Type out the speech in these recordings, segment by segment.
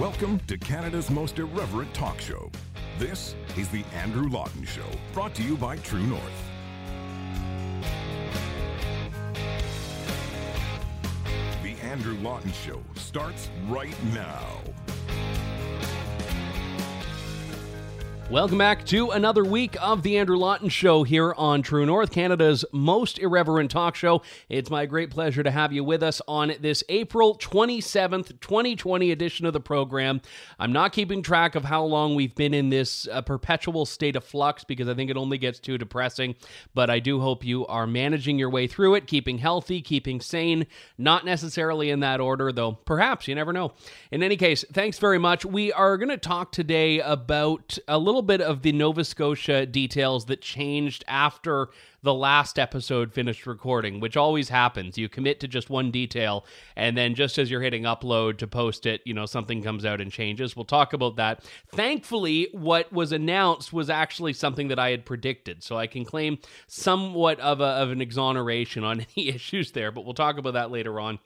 Welcome to Canada's most irreverent talk show. This is The Andrew Lawton Show, brought to you by True North. The Andrew Lawton Show starts right now. Welcome back to another week of the Andrew Lawton Show here on True North, Canada's most irreverent talk show. It's my great pleasure to have you with us on this April 27th, 2020 edition of the program. I'm not keeping track of how long we've been in this uh, perpetual state of flux because I think it only gets too depressing, but I do hope you are managing your way through it, keeping healthy, keeping sane, not necessarily in that order, though perhaps you never know. In any case, thanks very much. We are going to talk today about a little little bit of the Nova Scotia details that changed after the last episode finished recording, which always happens. You commit to just one detail, and then just as you're hitting upload to post it, you know, something comes out and changes. We'll talk about that. Thankfully, what was announced was actually something that I had predicted, so I can claim somewhat of, a, of an exoneration on any issues there, but we'll talk about that later on.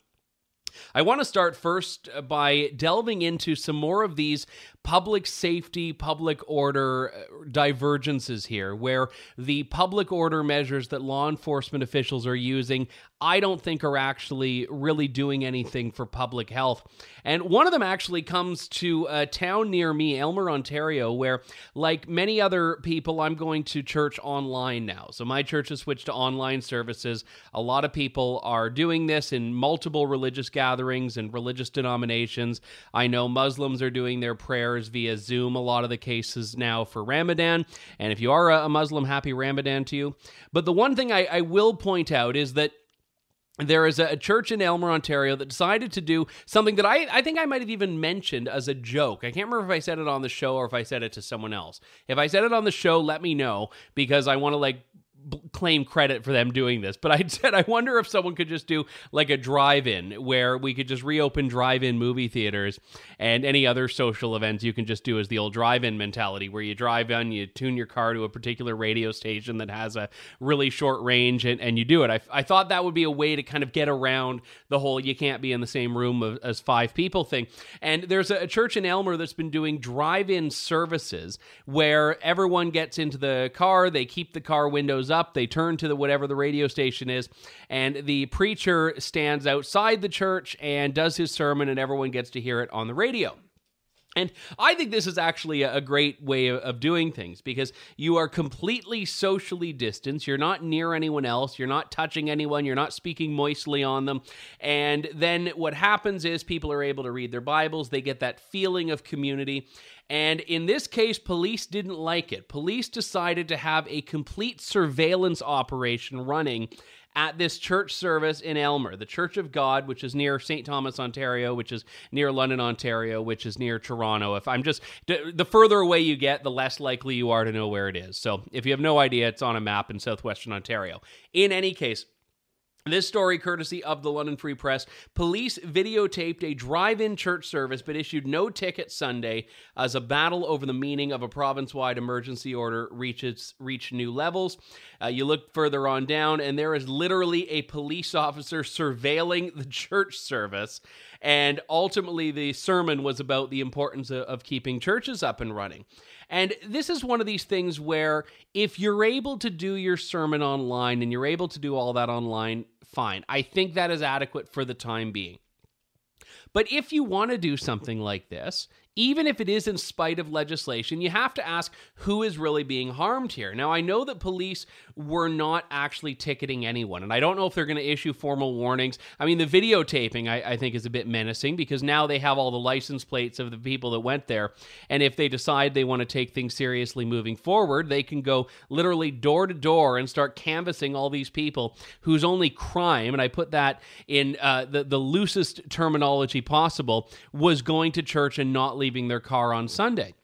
I want to start first by delving into some more of these public safety, public order uh, divergences here, where the public order measures that law enforcement officials are using, I don't think are actually really doing anything for public health. And one of them actually comes to a town near me, Aylmer, Ontario, where, like many other people, I'm going to church online now. So my church has switched to online services. A lot of people are doing this in multiple religious gatherings and religious denominations. I know Muslims are doing their prayers via Zoom, a lot of the cases now for Ramadan. And if you are a Muslim, happy Ramadan to you. But the one thing I, I will point out is that there is a church in Aylmer, Ontario that decided to do something that I, I think I might have even mentioned as a joke. I can't remember if I said it on the show or if I said it to someone else. If I said it on the show, let me know because I want to like claim credit for them doing this, but I said I wonder if someone could just do like a drive-in where we could just reopen drive-in movie theaters and any other social events you can just do as the old drive-in mentality where you drive in, you tune your car to a particular radio station that has a really short range and, and you do it. I, I thought that would be a way to kind of get around the whole you can't be in the same room of, as five people thing. And there's a, a church in Aylmer that's been doing drive-in services where everyone gets into the car, they keep the car windows up. They turn to the whatever the radio station is, and the preacher stands outside the church and does his sermon, and everyone gets to hear it on the radio. And I think this is actually a great way of doing things because you are completely socially distanced. You're not near anyone else. You're not touching anyone. You're not speaking moistly on them. And then what happens is people are able to read their Bibles. They get that feeling of community. And in this case, police didn't like it. Police decided to have a complete surveillance operation running at this church service in Aylmer, the Church of God, which is near St. Thomas, Ontario, which is near London, Ontario, which is near Toronto. If I'm just the further away you get, the less likely you are to know where it is. So if you have no idea, it's on a map in southwestern Ontario. In any case, this story, courtesy of the London Free Press, police videotaped a drive in church service but issued no ticket Sunday as a battle over the meaning of a province wide emergency order reaches reach new levels. Uh, you look further on down, and there is literally a police officer surveilling the church service. And ultimately, the sermon was about the importance of, of keeping churches up and running. And this is one of these things where if you're able to do your sermon online and you're able to do all that online, fine. I think that is adequate for the time being. But if you want to do something like this, even if it is in spite of legislation, you have to ask who is really being harmed here. Now, I know that police were not actually ticketing anyone, and I don't know if they're going to issue formal warnings. I mean, the videotaping, I, I, think, is a bit menacing because now they have all the license plates of the people that went there. And if they decide they want to take things seriously moving forward, they can go literally door to door and start canvassing all these people whose only crime, and I put that in uh, the, the loosest terminology possible, was going to church and not leaving their car on Sunday.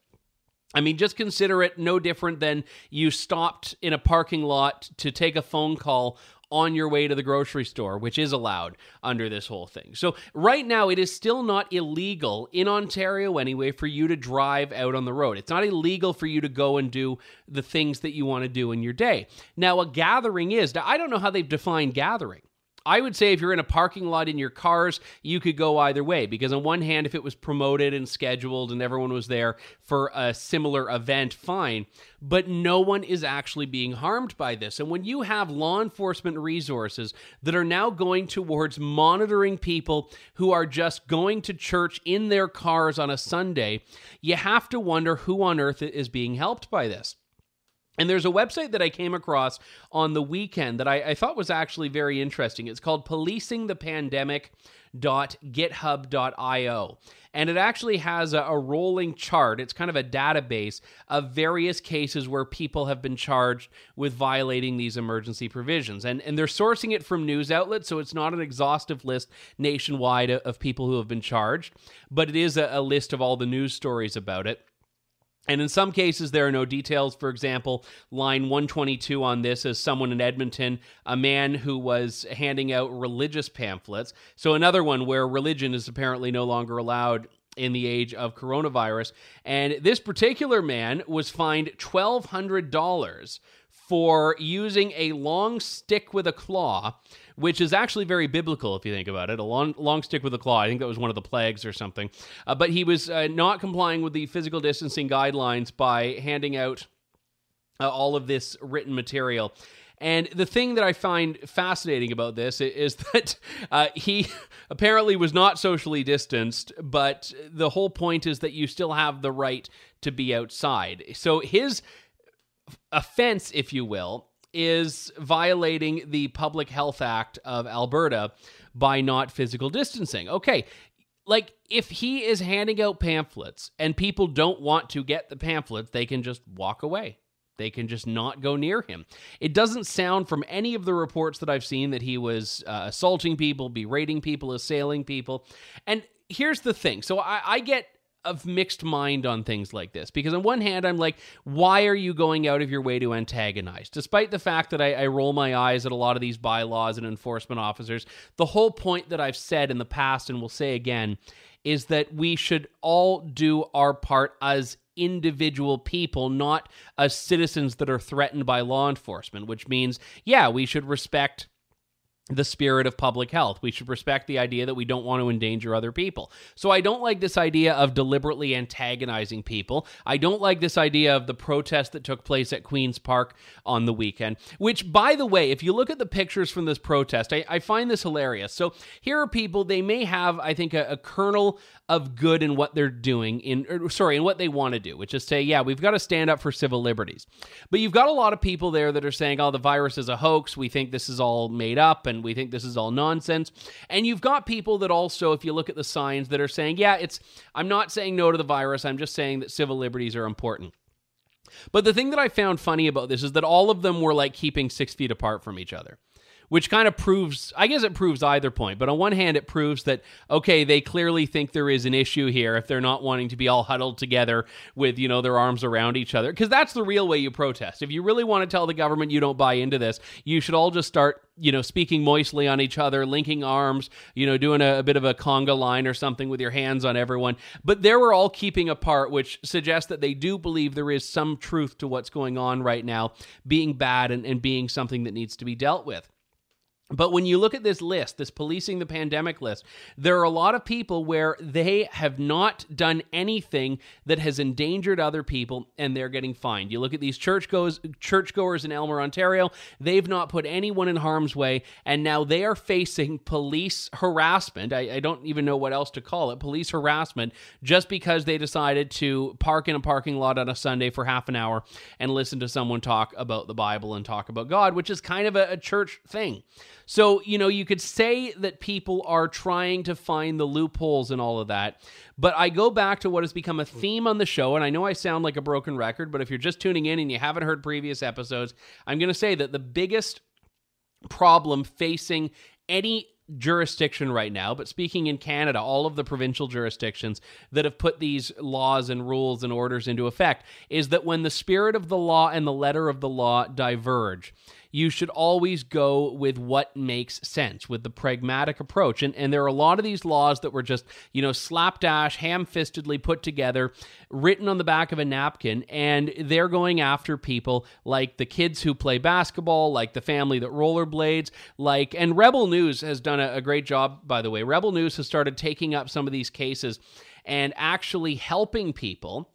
I mean, just consider it no different than you stopped in a parking lot to take a phone call on your way to the grocery store, which is allowed under this whole thing. So, right now, it is still not illegal in Ontario anyway for you to drive out on the road. It's not illegal for you to go and do the things that you want to do in your day. Now, a gathering is, I don't know how they've defined gathering. I would say if you're in a parking lot in your cars, you could go either way because, on one hand, if it was promoted and scheduled and everyone was there for a similar event, fine. But no one is actually being harmed by this. And when you have law enforcement resources that are now going towards monitoring people who are just going to church in their cars on a Sunday, you have to wonder who on earth is being helped by this. And there's a website that I came across on the weekend that I, I thought was actually very interesting. It's called policingthepandemic.github.io. And it actually has a, a, rolling chart. It's kind of a database of various cases where people have been charged with violating these emergency provisions. And, and they're sourcing it from news outlets, so it's not an exhaustive list nationwide of people who have been charged, but it is a, a list of all the news stories about it. And in some cases, there are no details. For example, line 122 on this is someone in Edmonton, a man who was handing out religious pamphlets. So, another one where religion is apparently no longer allowed in the age of coronavirus. And this particular man was fined $1,200 for using a long stick with a claw which is actually very biblical if you think about it. A long, long stick with a claw. I think that was one of the plagues or something. Uh, but he was uh, not complying with the physical distancing guidelines by handing out uh, all of this written material. And the thing that I find fascinating about this is that uh, he apparently was not socially distanced, but the whole point is that you still have the right to be outside. So his offense, if you will, is violating the Public Health Act of Alberta by not physical distancing. Okay, like if he is handing out pamphlets and people don't want to get the pamphlets, they can just walk away. They can just not go near him. It doesn't sound from any of the reports that I've seen that he was uh, assaulting people, berating people, assailing people. And here's the thing so I, I get of mixed mind on things like this. Because on one hand i'm like why are you going out of your way to antagonize? Despite the fact that I, I, roll my eyes at a lot of these bylaws and enforcement officers the whole point that i've said in the past and will say again is that we should all do our part as individual people not as citizens that are threatened by law enforcement which means yeah we should respect the spirit of public health. We should respect the idea that we don't want to endanger other people. So I don't like this idea of deliberately antagonizing people. I don't like this idea of the protest that took place at Queen's Park on the weekend, which, by the way, if you look at the pictures from this protest, I, I find this hilarious. So here are people, they may have, I think, a, a kernel of good in what they're doing in or, sorry in what they want to do which is say yeah we've got to stand up for civil liberties but you've got a lot of people there that are saying oh the virus is a hoax we think this is all made up and we think this is all nonsense. And you've got people that also if you look at the signs that are saying yeah it's i'm not saying no to the virus. I'm just saying that civil liberties are important. But the thing that I found funny about this is that all of them were like keeping six feet apart from each other which kind of proves, I guess it proves either point. But on one hand, it proves that, okay, they clearly think there is an issue here if they're not wanting to be all huddled together with, you know, their arms around each other. Because that's the real way you protest. If you really want to tell the government you don't buy into this, you should all just start you know, speaking moistly on each other, linking arms, you know, doing a, a, bit of a conga line or something with your hands on everyone. But they were all keeping apart, which suggests that they do believe there is some truth to what's going on right now, being bad and, and being something that needs to be dealt with. But when you look at this list, this policing the pandemic list, there are a lot of people where they have not done anything that has endangered other people and they're getting fined. You look at these churchgoers, churchgoers in Aylmer, Ontario, they've not put anyone in harm's way and now they are facing police harassment. I, I don't even know what else to call it police harassment just because they decided to park in a parking lot on a Sunday for half an hour and listen to someone talk about the Bible and talk about God, which is kind of a, a church thing. So, you know, you could say that people are trying to find the loopholes and all of that. But I go back to what has become a theme on the show. And I know I sound like a broken record, but if you're just tuning in and you haven't heard previous episodes, I'm going to say that the biggest problem facing any jurisdiction right now, but speaking in Canada, all of the provincial jurisdictions that have put these laws and rules and orders into effect, is that when the spirit of the law and the letter of the law diverge, you should always go with what makes sense, with the pragmatic approach. And, and there are a lot of these laws that were just, you know, slapdash, ham fistedly put together, written on the back of a napkin, and they're going after people like the kids who play basketball, like the family that rollerblades, like, and Rebel News has done a, a great job, by the way. Rebel News has started taking up some of these cases and actually helping people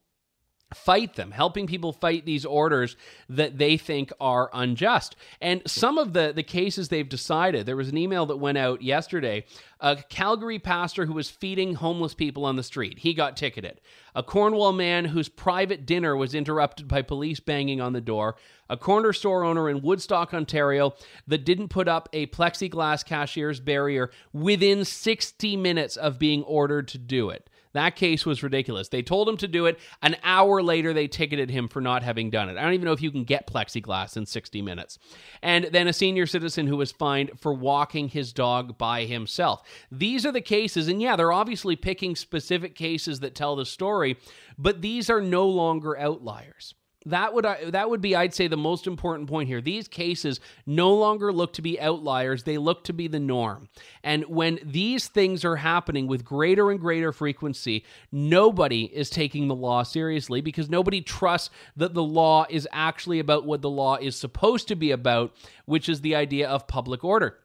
fight them, helping people fight these orders that they think are unjust. And some of the, the cases they've decided, there was an email that went out yesterday. A Calgary pastor who was feeding homeless people on the street, he got ticketed. A Cornwall man whose private dinner was interrupted by police banging on the door. A corner store owner in Woodstock, Ontario, that didn't put up a plexiglass cashier's barrier within 60 minutes of being ordered to do it. That case was ridiculous. They told him to do it. An hour later, they ticketed him for not having done it. I don't even know if you can get plexiglass in 60 minutes. And then a senior citizen who was fined for walking his dog by himself. These are the cases, and yeah, they're obviously picking specific cases that tell the story, but these are no longer outliers that would uh, that would be I'd say the most important point here. These cases no longer look to be outliers, they look to be the norm. And when these things are happening with greater and greater frequency, nobody is taking the law seriously because nobody trusts that the law is actually about what the law is supposed to be about, which is the idea of public order.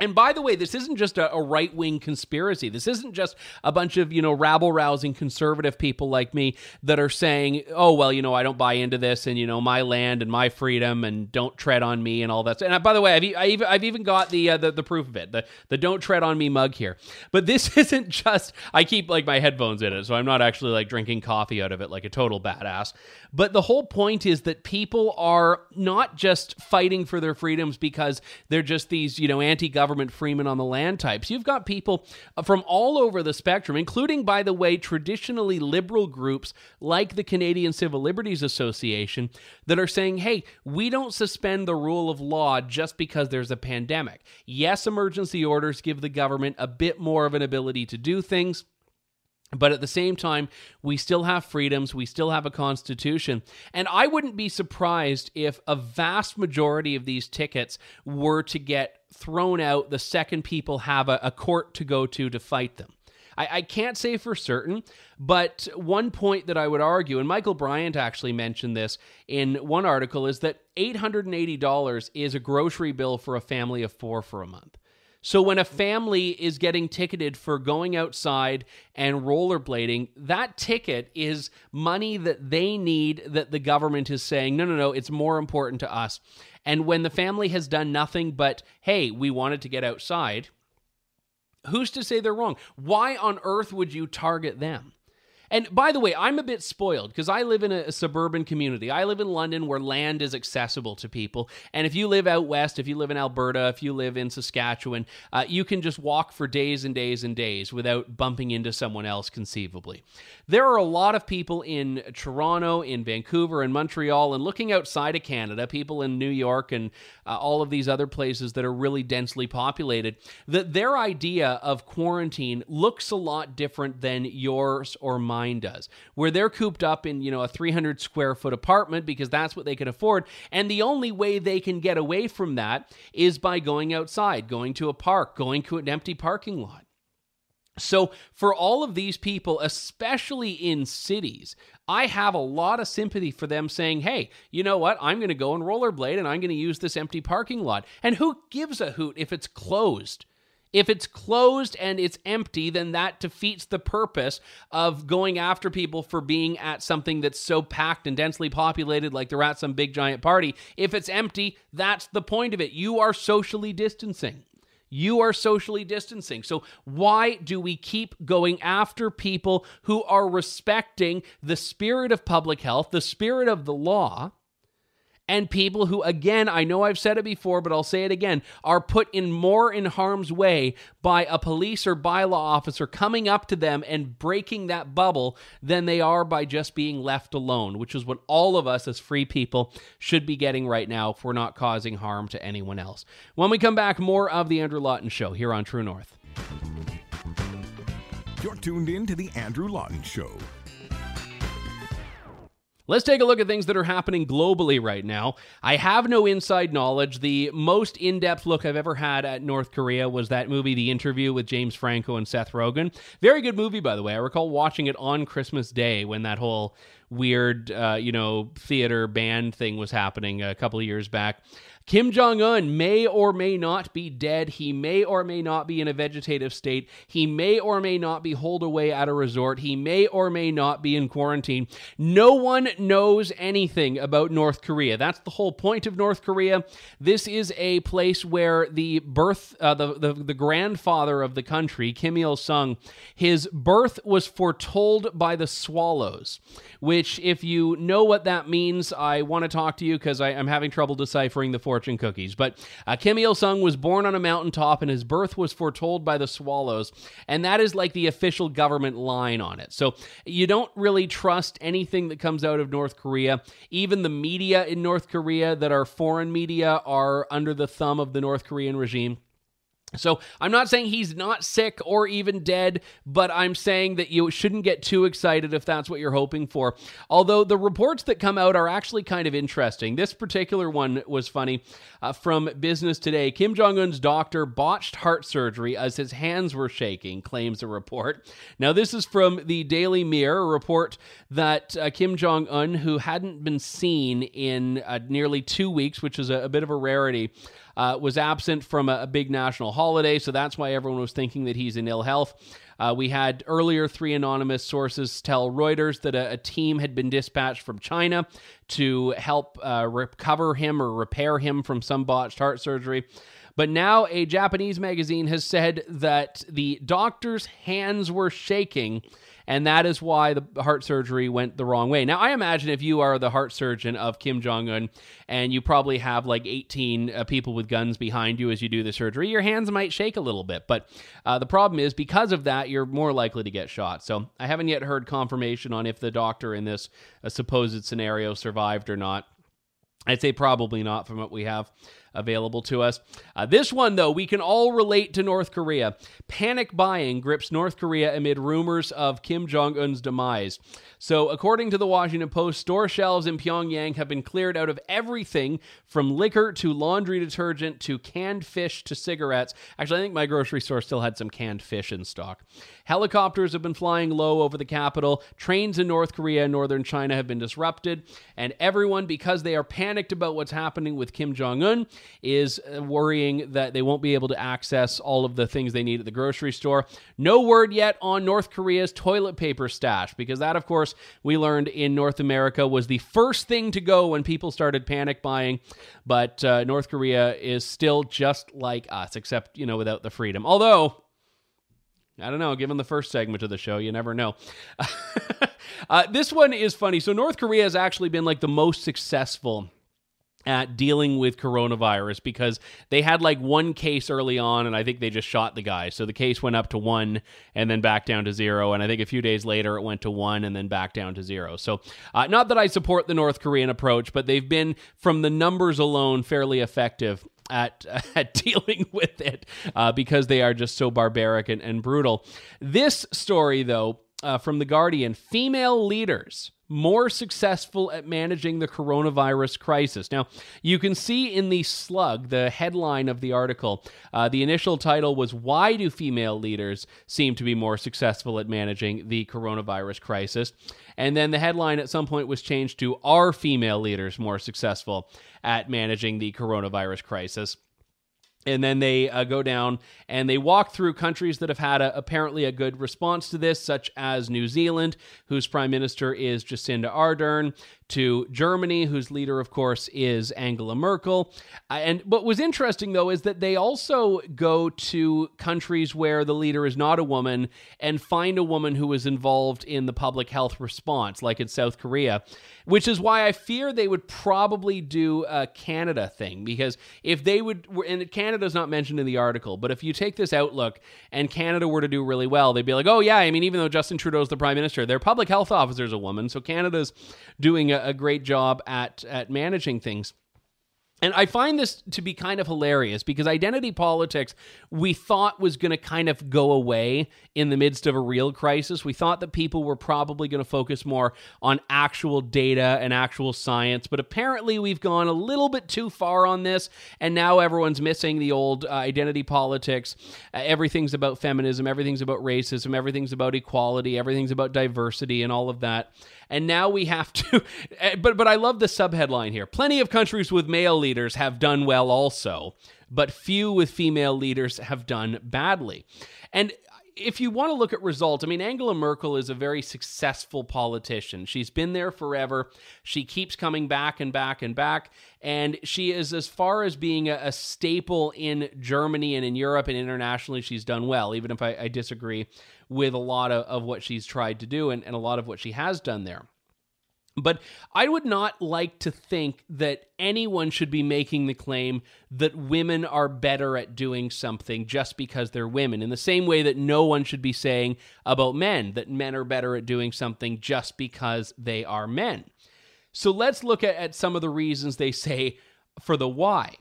And by the way, this isn't just a, a right wing conspiracy. This isn't just a bunch of, you know, rabble rousing conservative people like me that are saying, oh, well, you know, I don't buy into this and, you know, my land and my freedom and don't tread on me and all that. Stuff. And uh, by the way, I've, I've, I've even got the, uh, the, the proof of it, the, the don't tread on me mug here. But this isn't just, I keep like my headphones in it, so I'm not actually like drinking coffee out of it like a total badass. But the whole point is that people are not just fighting for their freedoms because they're just these, you know, anti government freemen on the land types. You've got people from all over the spectrum, including, by the way, traditionally liberal groups like the Canadian Civil Liberties Association that are saying, hey, we don't suspend the rule of law just because there's a pandemic. Yes, emergency orders give the government a bit more of an ability to do things. But at the same time, we still have freedoms, we still have a constitution. And I wouldn't be surprised if a vast majority of these tickets were to get thrown out the second people have a, a court to go to to fight them. I, I, can't say for certain, but one point that I would argue, and Michael Bryant actually mentioned this in one article, is that $880 is a grocery bill for a family of four for a month. So when a family is getting ticketed for going outside and rollerblading, that ticket is money that they need that the government is saying, no, no, no, it's more important to us. And when the family has done nothing but, hey, we wanted to get outside, who's to say they're wrong? Why on earth would you target them? And by the way, I'm a bit spoiled because I live in a, a, suburban community. I live in London where land is accessible to people. And if you live out west, if you live in Alberta, if you live in Saskatchewan, uh, you can just walk for days and days and days without bumping into someone else conceivably. There are a lot of people in Toronto, in Vancouver, and Montreal, and looking outside of Canada, people in New York and uh, all of these other places that are really densely populated, that their idea of quarantine looks a lot different than yours or mine mine does, where they're cooped up in, you know, a 300 square foot apartment because that's what they can afford. And the only way they can get away from that is by going outside, going to a park, going to an empty parking lot. So, for all of these people, especially in cities, I have a lot of sympathy for them saying, hey, you know what? I'm going to go and rollerblade and I'm going to use this empty parking lot. And who gives a hoot if it's closed? If it's closed and it's empty, then that defeats the purpose of going after people for being at something that's so packed and densely populated, like they're at some big giant party. If it's empty, that's the point of it. You are socially distancing. You are socially distancing. So, why do we keep going after people who are respecting the spirit of public health, the spirit of the law? And people who, again, I know I've said it before, but I'll say it again, are put in more in harm's way by a police or bylaw officer coming up to them and breaking that bubble than they are by just being left alone, which is what all of us as free people should be getting right now if we're not causing harm to anyone else. When we come back, more of The Andrew Lawton Show here on True North. You're tuned in to The Andrew Lawton Show. Let's take a look at things that are happening globally right now. I have no inside knowledge. The most in depth look I've ever had at North Korea was that movie, The Interview with James Franco and Seth Rogen. Very good movie, by the way. I recall watching it on Christmas Day when that whole weird, uh, you know, theater band thing was happening a couple of years back. Kim Jong un may or may not be dead. He may or may not be in a vegetative state. He may or may not be holed away at a resort. He may or may not be in quarantine. No one knows anything about North Korea. That's the whole point of North Korea. This is a place where the birth, uh, the, the, the grandfather of the country, Kim Il sung, his birth was foretold by the swallows, which, if you know what that means, I want to talk to you because I'm having trouble deciphering the fortune cookies. But uh, Kim Il sung was born on a mountaintop and his birth was foretold by the swallows. And that is like the official government line on it. So you don't really trust anything that comes out of North Korea. Even the media in North Korea that are foreign media are under the thumb of the North Korean regime. So, I'm not saying he's not sick or even dead, but I'm saying that you shouldn't get too excited if that's what you're hoping for. Although the reports that come out are actually kind of interesting. This particular one was funny uh, from Business Today. Kim Jong un's doctor botched heart surgery as his hands were shaking, claims a report. Now, this is from the Daily Mirror, a report that uh, Kim Jong un, who hadn't been seen in uh, nearly two weeks, which is a, a bit of a rarity, uh, was absent from a, a, big national holiday, so that's why everyone was thinking that he's in ill health. Uh, we had earlier three anonymous sources tell Reuters that a, a team had been dispatched from China to help uh, recover him or repair him from some botched heart surgery. But now a Japanese magazine has said that the doctor's hands were shaking and that is why the heart surgery went the wrong way. Now, I imagine if you are the heart surgeon of Kim Jong un and you probably have like 18 uh, people with guns behind you as you do the surgery, your hands might shake a little bit. But uh, the problem is, because of that, you're more likely to get shot. So I haven't yet heard confirmation on if the doctor in this uh, supposed scenario survived or not. I'd say probably not from what we have available to us. Uh, this one, though, we can all relate to North Korea. Panic buying grips North Korea amid rumors of Kim Jong un's demise. So, according to the Washington Post, store shelves in Pyongyang have been cleared out of everything from liquor to laundry detergent to canned fish to cigarettes. Actually, I think my grocery store still had some canned fish in stock. Helicopters have been flying low over the capital. Trains in North Korea and northern China have been disrupted. And everyone, because they are panicked about what's happening with Kim Jong un, is uh, worrying that they won't be able to access all of the things they need at the grocery store. No word yet on North Korea's toilet paper stash, because that, of course, we learned in North America was the first thing to go when people started panic buying. But uh, North Korea is still just like us, except, you know, without the freedom. Although, I don't know. Given the first segment of the show, you never know. uh, this one is funny. So, North Korea has actually been like the most successful at dealing with coronavirus because they had like one case early on and I think they just shot the guy. So the case went up to one and then back down to zero. And I think a few days later it went to one and then back down to zero. So uh, not that I support the North Korean approach, but they've been, from the numbers alone, fairly effective at, at dealing with it uh, because they are just so barbaric and, and brutal. This story, though, uh, from The Guardian female leaders more successful at managing the coronavirus crisis. Now, you can see in the slug, the headline of the article, uh, the initial title was Why Do Female Leaders Seem to Be More Successful at Managing the Coronavirus Crisis? And then the headline at some point was changed to Are Female Leaders More Successful at Managing the Coronavirus Crisis? And then they uh, go down and they walk through countries that have had a, apparently a good response to this, such as New Zealand, whose prime minister is Jacinda Ardern, to Germany, whose leader, of course, is Angela Merkel. Uh, and what was interesting, though, is that they also go to countries where the leader is not a woman and find a woman who is involved in the public health response, like in South Korea, which is why I fear they would probably do a Canada thing. Because if they would, and Canada's not mentioned in the article, but if you take this outlook and Canada were to do really well, they'd be like, oh, yeah, I mean, even though Justin Trudeau's the prime minister, their public health officer is a woman. So Canada's doing a, a great job at at managing things. And I find this to be kind of hilarious because identity politics we thought was going to kind of go away in the midst of a real crisis. We thought that people were probably going to focus more on actual data and actual science, but apparently we've gone a little bit too far on this, and now everyone's missing the old uh, identity politics. Uh, everything's about feminism, everything's about racism, everything's about equality, everything's about diversity, and all of that and now we have to eh, but but I love the subheadline here. Plenty of countries with male leaders have done well also, but few with female leaders have done badly. And if you want to look at results, I mean, Angela Merkel is a very successful politician. She's been there forever. She keeps coming back and back and back. And she is, as far as being a, a staple in Germany and in Europe and internationally, she's done well, even if I, I disagree with a lot of, of what she's tried to do and, and a lot of what she has done there. But I would not like to think that anyone should be making the claim that women are better at doing something just because they're women, in the same way that no one should be saying about men that men are better at doing something just because they are men. So let's look at, at some of the reasons they say for the why.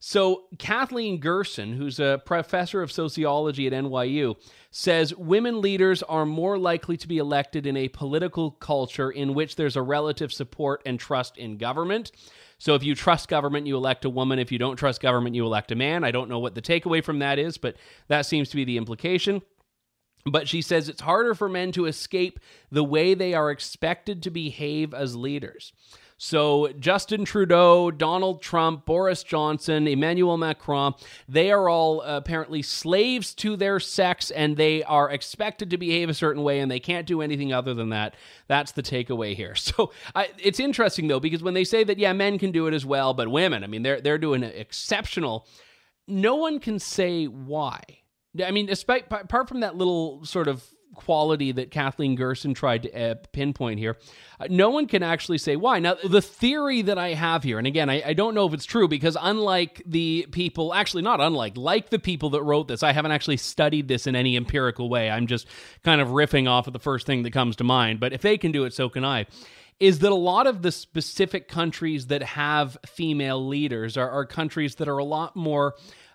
So, Kathleen Gerson, who's a professor of sociology at NYU, says women leaders are more likely to be elected in a political culture in which there's a relative support and trust in government. So, if you trust government, you elect a woman. If you don't trust government, you elect a man. I don't know what the takeaway from that is, but that seems to be the implication. But she says it's harder for men to escape the way they are expected to behave as leaders. So Justin Trudeau, Donald Trump, Boris Johnson, Emmanuel Macron, they are all apparently slaves to their sex and they are expected to behave a certain way and they can't do anything other than that. That's the takeaway here. So I, it's interesting though because when they say that yeah, men can do it as well, but women, I mean they're they're doing exceptional. No one can say why. I mean, apart from that little sort of quality that Kathleen Gerson tried to uh, pinpoint here. Uh, no one can actually say why. Now, the theory that I have here, and again, I, I, don't know if it's true because unlike the people, actually, not unlike, like the people that wrote this, I haven't actually studied this in any empirical way. I'm just kind of riffing off of the first thing that comes to mind. But if they can do it, so can I is that a lot of the specific countries that have female leaders are, are countries that are a lot more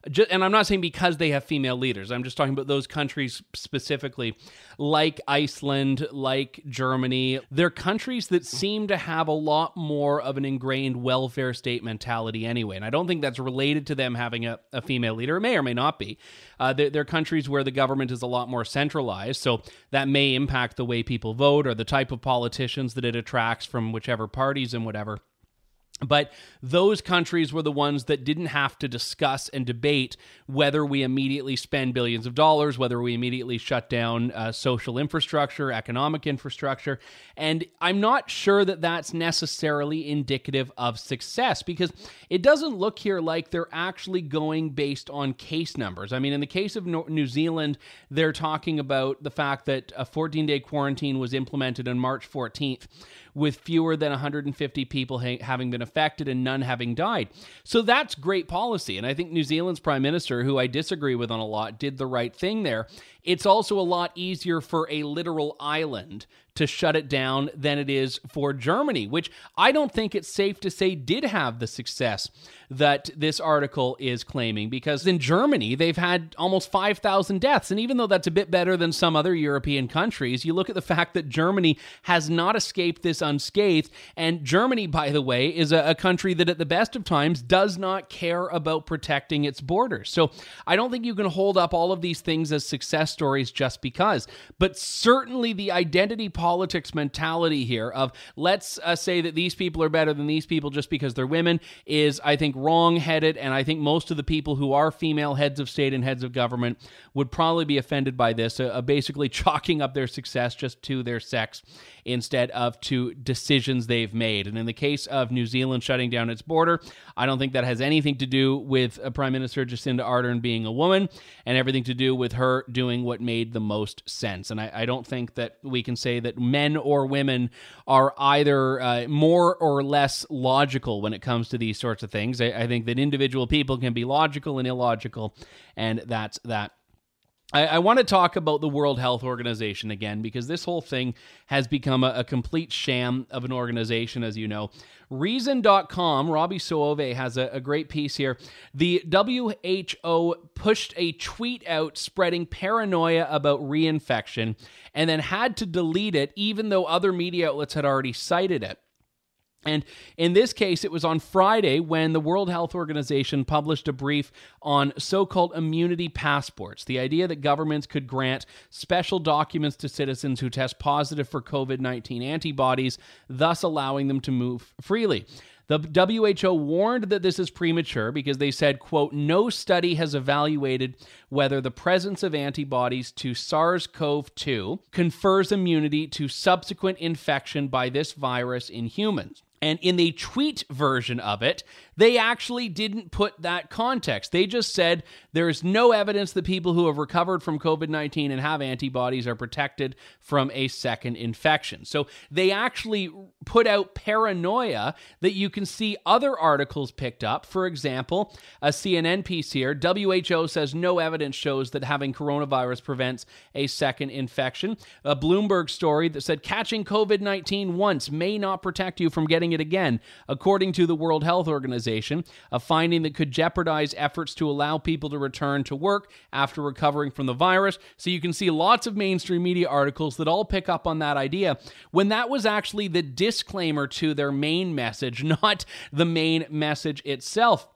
just, and I'm not saying because they have female leaders. I'm just talking about those countries specifically, like Iceland, like Germany. They're countries that seem to have a lot more of an ingrained welfare state mentality anyway. And I don't think that's related to them having a, a female leader. It may or may not be. Uh, they're, they're countries where the government is a lot more centralized. So that may impact the way people vote or the type of politicians that it attracts from whichever parties and whatever. But those countries were the ones that didn't have to discuss and debate whether we immediately spend billions of dollars, whether we immediately shut down uh, social infrastructure, economic infrastructure. And I'm not sure that that's necessarily indicative of success because it doesn't look here like they're actually going based on case numbers. I mean, in the case of New Zealand, they're talking about the fact that a 14 day quarantine was implemented on March 14th with fewer than 150 people ha- having been affected and none having died. So that's great policy. And I think New Zealand's prime minister, who I disagree with on a lot, did the right thing there. It's also a lot easier for a literal island to shut it down than it is for Germany, which I don't think it's safe to say did have the success that this article is claiming. Because in Germany, they've had almost 5,000 deaths. And even though that's a bit better than some other European countries, you look at the fact that Germany has not escaped this unscathed. And Germany, by the way, is a, a country that at the best of times does not care about protecting its borders. So I don't think you can hold up all of these things as success stories just because. But certainly the identity mentality here of let's uh, say that these people are better than these people just because they're women is, I think, wrong headed. And I think most of the people who are female heads of state and heads of government would probably be offended by this, uh basically chalking up their success just to their sex instead of to decisions they've made. And in the case of New Zealand shutting down its border, I don't think that has anything to do with uh, Prime Minister Jacinda Ardern being a woman and everything to do with her doing what made the most sense. And I, I don't think that we can say that men or women are either uh, more or less logical when it comes to these sorts of things. I, I think that individual people can be logical and illogical, and that's that. I, I want to talk about the World Health Organization again because this whole thing has become a, a complete sham of an organization, as you know. Reason.com, Robbie Soave has a, a, great piece here. The WHO pushed a tweet out spreading paranoia about reinfection and then had to delete it, even though other media outlets had already cited it. And in this case, it was on Friday when the World Health Organization published a brief on so called immunity passports the idea that governments could grant special documents to citizens who test positive for COVID 19 antibodies, thus allowing them to move freely. The WHO warned that this is premature because they said, quote, no study has evaluated whether the presence of antibodies to SARS-CoV-2 confers immunity to subsequent infection by this virus in humans. And in the tweet version of it, they actually didn't put that context. They just said there is no evidence that people who have recovered from COVID 19 and have antibodies are protected from a second infection. So they actually put out paranoia that you can see other articles picked up. For example, a CNN piece here WHO says no evidence shows that having coronavirus prevents a second infection. A Bloomberg story that said catching COVID 19 once may not protect you from getting it again, according to the World Health Organization organization, a finding that could jeopardize efforts to allow people to return to work after recovering from the virus. So you can see lots of mainstream media articles that all pick up on that idea when that was actually the disclaimer to their main message, not the main message itself.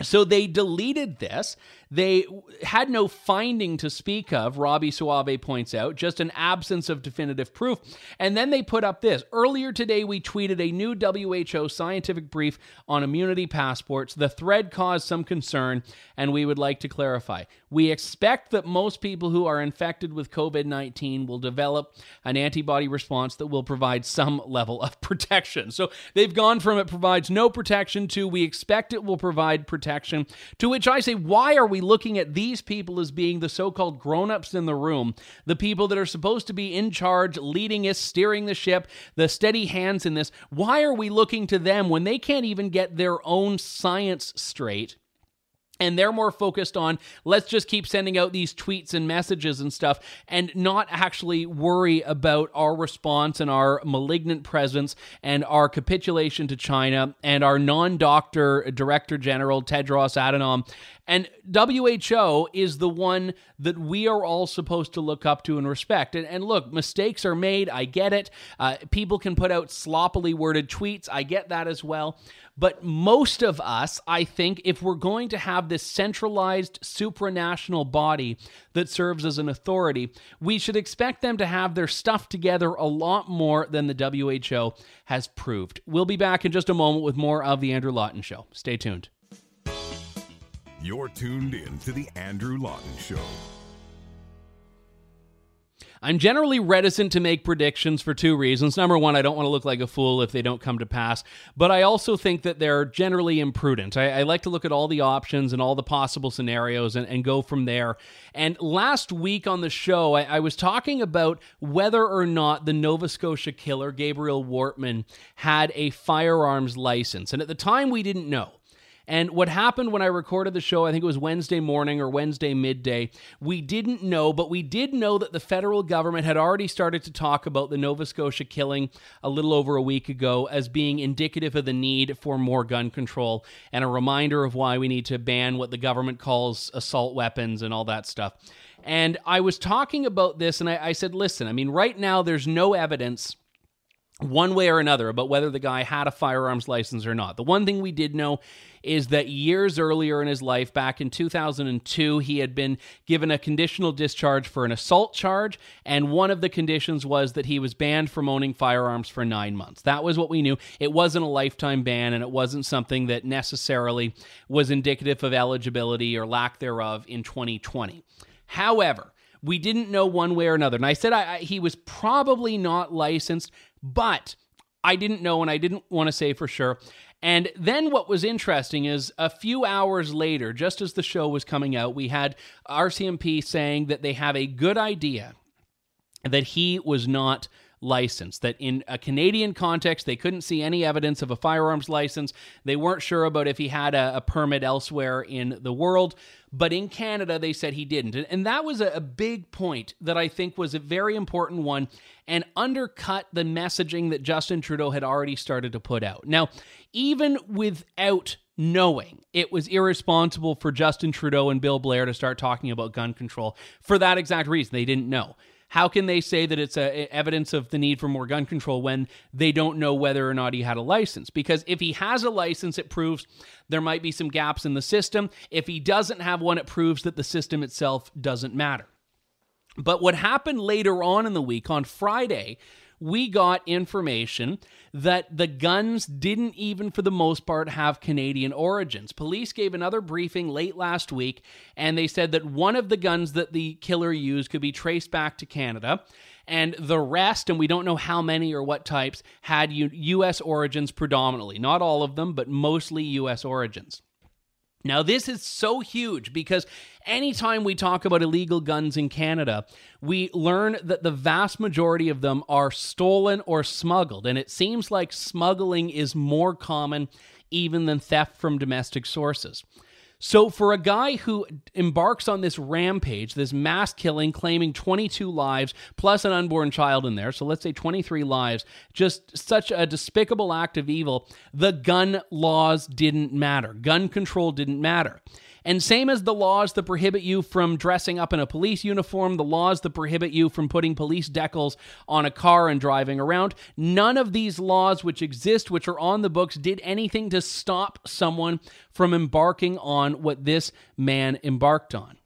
So they deleted this. They had no finding to speak of, Robbie Soave points out, just an absence of definitive proof. And then they put up this. Earlier today, we tweeted a new WHO scientific brief on immunity passports. The thread caused some concern, and we would like to clarify. We expect that most people who are infected with COVID 19 will develop an antibody response that will provide some level of protection. So they've gone from it provides no protection to we expect it will provide protection, to which I say, why are we we looking at these people as being the so called grown ups in the room, the people that are supposed to be in charge, leading us, steering the ship, the steady hands in this? Why are we looking to them when they can't even get their own science straight? and they're more focused on let's just keep sending out these tweets and messages and stuff and not actually worry about our response and our malignant presence and our capitulation to China and our non-doctor director general Tedros Adhanom and WHO is the one that we are all supposed to look up to and respect. And, and look, mistakes are made. I get it. Uh, people can put out sloppily worded tweets. I get that as well. But most of us, I think, if we're going to have this centralized supranational body that serves as an authority, we should expect them to have their stuff together a lot more than the WHO has proved. We'll be back in just a moment with more of The Andrew Lawton Show. Stay tuned. You're tuned in to The Andrew Lawton Show. I'm generally reticent to make predictions for two reasons. Number one, I don't want to look like a fool if they don't come to pass, but I also think that they're generally imprudent. I, I like to look at all the options and all the possible scenarios and, and, go from there. And last week on the show, I, I was talking about whether or not the Nova Scotia killer, Gabriel Wortman, had a firearms license. And at the time, we didn't know. And what happened when I recorded the show, I think it was Wednesday morning or Wednesday midday, we didn't know, but we did know that the federal government had already started to talk about the Nova Scotia killing a little over a week ago as being indicative of the need for more gun control and a reminder of why we need to ban what the government calls assault weapons and all that stuff. And I was talking about this and I, I said, listen, I mean, right now there's no evidence one way or another about whether the guy had a firearms license or not. The one thing we did know is that years earlier in his life, back in 2002, he had been given a conditional discharge for an assault charge, and one of the conditions was that he was banned from owning firearms for nine months. That was what we knew. It wasn't a lifetime ban, and it wasn't something that necessarily was indicative of eligibility or lack thereof in 2020. However, we didn't know one way or another. And I said I, I, he was probably not licensed, but I didn't know and I didn't want to say for sure. And then what was interesting is a few hours later, just as the show was coming out, we had RCMP saying that they have a good idea that he was not license. That in a Canadian context, they couldn't see any evidence of a firearms license. They weren't sure about if he had a, a permit elsewhere in the world. But in Canada, they said he didn't. And that was a, a big point that I think was a very important one and undercut the messaging that Justin Trudeau had already started to put out. Now, even without knowing it was irresponsible for Justin Trudeau and Bill Blair to start talking about gun control for that exact reason, they didn't know. How can they say that it's a, evidence of the need for more gun control when they don't know whether or not he had a license? Because if he has a license, it proves there might be some gaps in the system. If he doesn't have one, it proves that the system itself doesn't matter. But what happened later on in the week, on Friday, we got information that the guns didn't even, for the most part, have Canadian origins. Police gave another briefing late last week, and they said that one of the guns that the killer used could be traced back to Canada. And the rest, and we don't know how many or what types, had U- U.S. origins predominantly. Not all of them, but mostly U.S. origins. Now, this is so huge because anytime we talk about illegal guns in Canada, we learn that the vast majority of them are stolen or smuggled. And it seems like smuggling is more common even than theft from domestic sources. So, for a guy who embarks on this rampage, this mass killing, claiming 22 lives plus an unborn child in there, so let's say 23 lives, just such a despicable act of evil, the gun laws didn't matter. Gun control didn't matter. And same as the laws that prohibit you from dressing up in a police uniform, the laws that prohibit you from putting police decals on a car and driving around, none of these laws which exist, which are on the books, did anything to stop someone from embarking on what this man embarked on.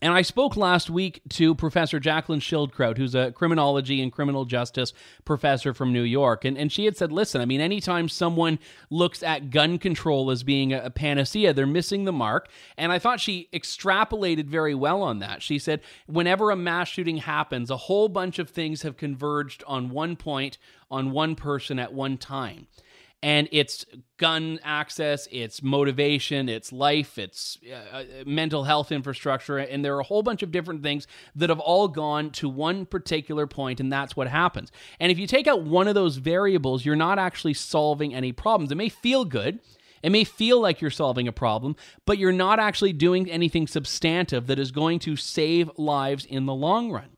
And I spoke last week to Professor Jacqueline Schildkraut, who's a criminology and criminal justice professor from New York. And, and she had said, listen, I mean, anytime someone looks at gun control as being a, a panacea, they're missing the mark. And I thought she extrapolated very well on that. She said, whenever a mass shooting happens, a whole bunch of things have converged on one point, on one person at one time and it's gun access, it's motivation, it's life, it's uh, uh, mental health infrastructure, and there are a whole bunch of different things that have all gone to one particular point, and that's what happens. And if you take out one of those variables, you're not actually solving any problems. It may feel good. It may feel like you're solving a problem, but you're not actually doing anything substantive that is going to save lives in the long run.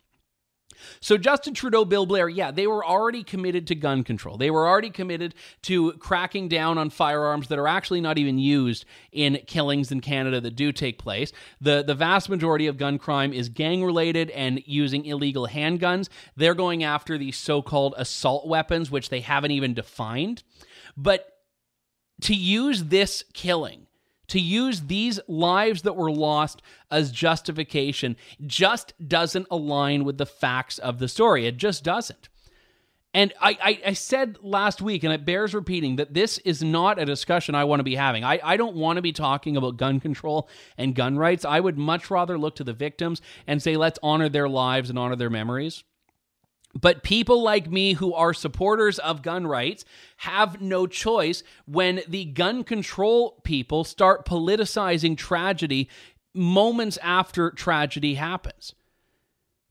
So Justin Trudeau, Bill Blair, yeah, they were already committed to gun control. They were already committed to cracking down on firearms that are actually not even used in killings in Canada that do take place. The the vast majority of gun crime is gang related and using illegal handguns. They're going after these so-called assault weapons which they haven't even defined. But to use this killing to use these lives that were lost as justification just doesn't align with the facts of the story. It just doesn't. And I, I, I, said last week, and it bears repeating, that this is not a discussion I want to be having. I, I don't want to be talking about gun control and gun rights. I would much rather look to the victims and say, let's honor their lives and honor their memories. But people like me who are supporters of gun rights have no choice when the gun control people start politicizing tragedy moments after tragedy happens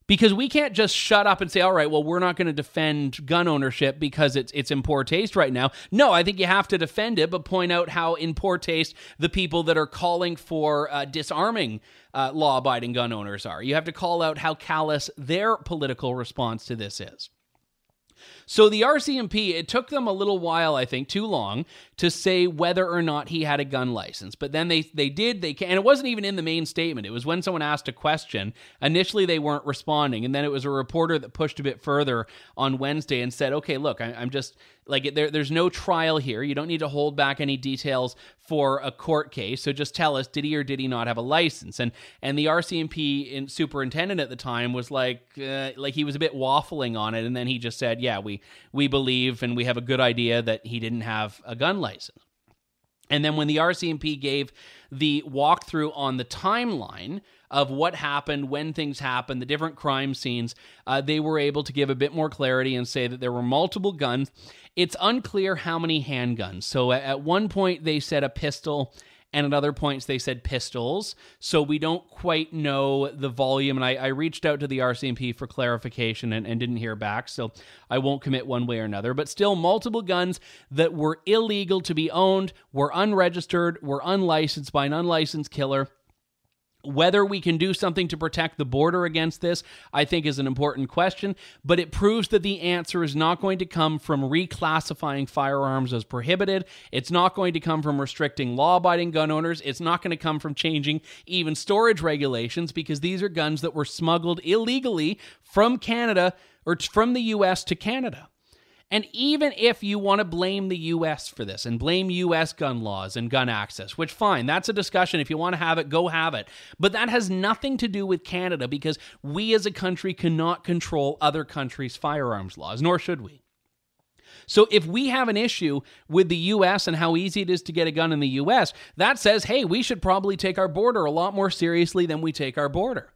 because we can't just shut up and say, "All right, well, we're not going to defend gun ownership because it's it's in poor taste right now." No, I think you have to defend it, but point out how in poor taste the people that are calling for uh, disarming uh, law-abiding gun owners are. You have to call out how callous their political response to this is. So the RCMP, it took them a little while, I think, too long to say whether or not he had a gun license. But then they they did they and it wasn't even in the main statement. It was when someone asked a question. Initially, they weren't responding, and then it was a reporter that pushed a bit further on Wednesday and said, "Okay, look, I, I'm just like there, there's no trial here. You don't need to hold back any details for a court case. So just tell us, did he or did he not have a license? And and the RCMP superintendent at the time was like, uh, like he was a bit waffling on it, and then he just said, yeah, we we believe and we have a good idea that he didn't have a gun license. And then when the RCMP gave the walkthrough on the timeline of what happened, when things happened, the different crime scenes, uh, they were able to give a bit more clarity and say that there were multiple guns. It's unclear how many handguns. So at one point, they said a pistol and at other points they said pistols. So we don't quite know the volume. And I, I reached out to the RCMP for clarification and, and didn't hear back. So I won't commit one way or another. But still, multiple guns that were illegal to be owned, were unregistered, were unlicensed by an unlicensed killer whether we can do something to protect the border against this, I think, is an important question, but it proves that the answer is not going to come from reclassifying firearms as prohibited. It's not going to come from restricting law abiding gun owners. It's not going to come from changing even storage regulations because these are guns that were smuggled illegally from Canada or from the US to Canada. And even if you want to blame the US for this and blame US gun laws and gun access, which fine, that's a discussion. If you want to have it, go have it. But that has nothing to do with Canada because we as a country cannot control other countries' firearms laws, nor should we. So if we have an issue with the US and how easy it is to get a gun in the US, that says, hey, we should probably take our border a lot more seriously than we take our border.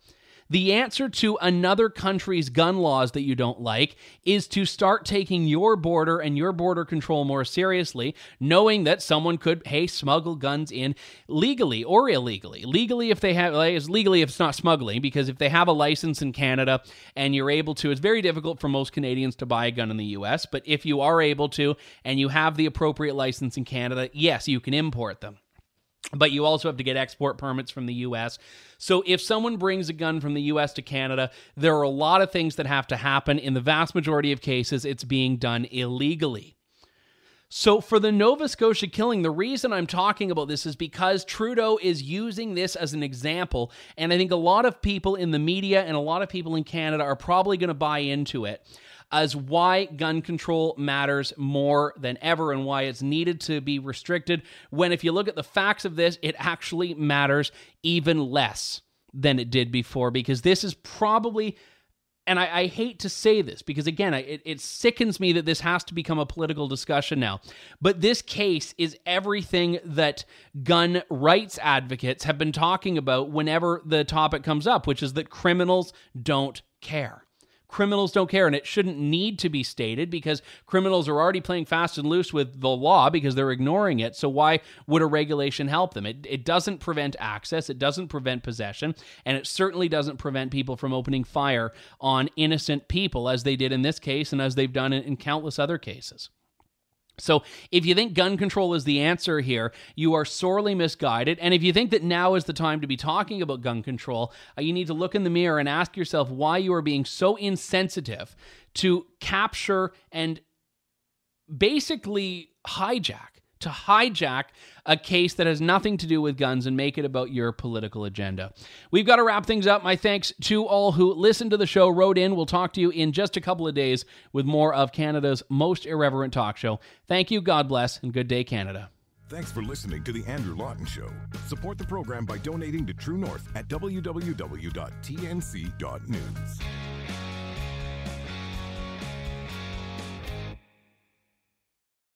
The answer to another country's gun laws that you don't like is to start taking your border and your border control more seriously, knowing that someone could, hey, smuggle guns in legally or illegally. Legally, if they have, like, legally if it's not smuggling, because if they have a license in Canada and you're able to, it's very difficult for most Canadians to buy a gun in the US, but if you are able to and you have the appropriate license in Canada, yes, you can import them but you also have to get export permits from the US. So if someone brings a gun from the US to Canada, there are a lot of things that have to happen. In the vast majority of cases, it's being done illegally. So, for the Nova Scotia killing, the reason I'm talking about this is because Trudeau is using this as an example. And I think a lot of people in the media and a lot of people in Canada are probably going to buy into it as why gun control matters more than ever and why it's needed to be restricted. When, if you look at the facts of this, it actually matters even less than it did before because this is probably and I, I, hate to say this because again, I, it, it, sickens me that this has to become a political discussion now. But this case is everything that gun rights advocates have been talking about whenever the topic comes up, which is that criminals don't care criminals don't care. And it shouldn't need to be stated because criminals are already playing fast and loose with the law because they're ignoring it. So why would a regulation help them? It, it doesn't prevent access, it doesn't prevent possession, and it certainly doesn't prevent people from opening fire on innocent people as they did in this case and as they've done in, in countless other cases. So, if you think gun control is the answer here, you are sorely misguided. And if you think that now is the time to be talking about gun control, uh, you need to look in the mirror and ask yourself why you are being so insensitive to capture and basically hijack to hijack a case that has nothing to do with guns and make it about your political agenda. We've got to wrap things up. My thanks to all who listened to the show, wrote in. We'll talk to you in just a couple of days with more of Canada's most irreverent talk show. Thank you, God bless, and good day, Canada. Thanks for listening to The Andrew Lawton Show. Support the program by donating to True North at www.tnc.news.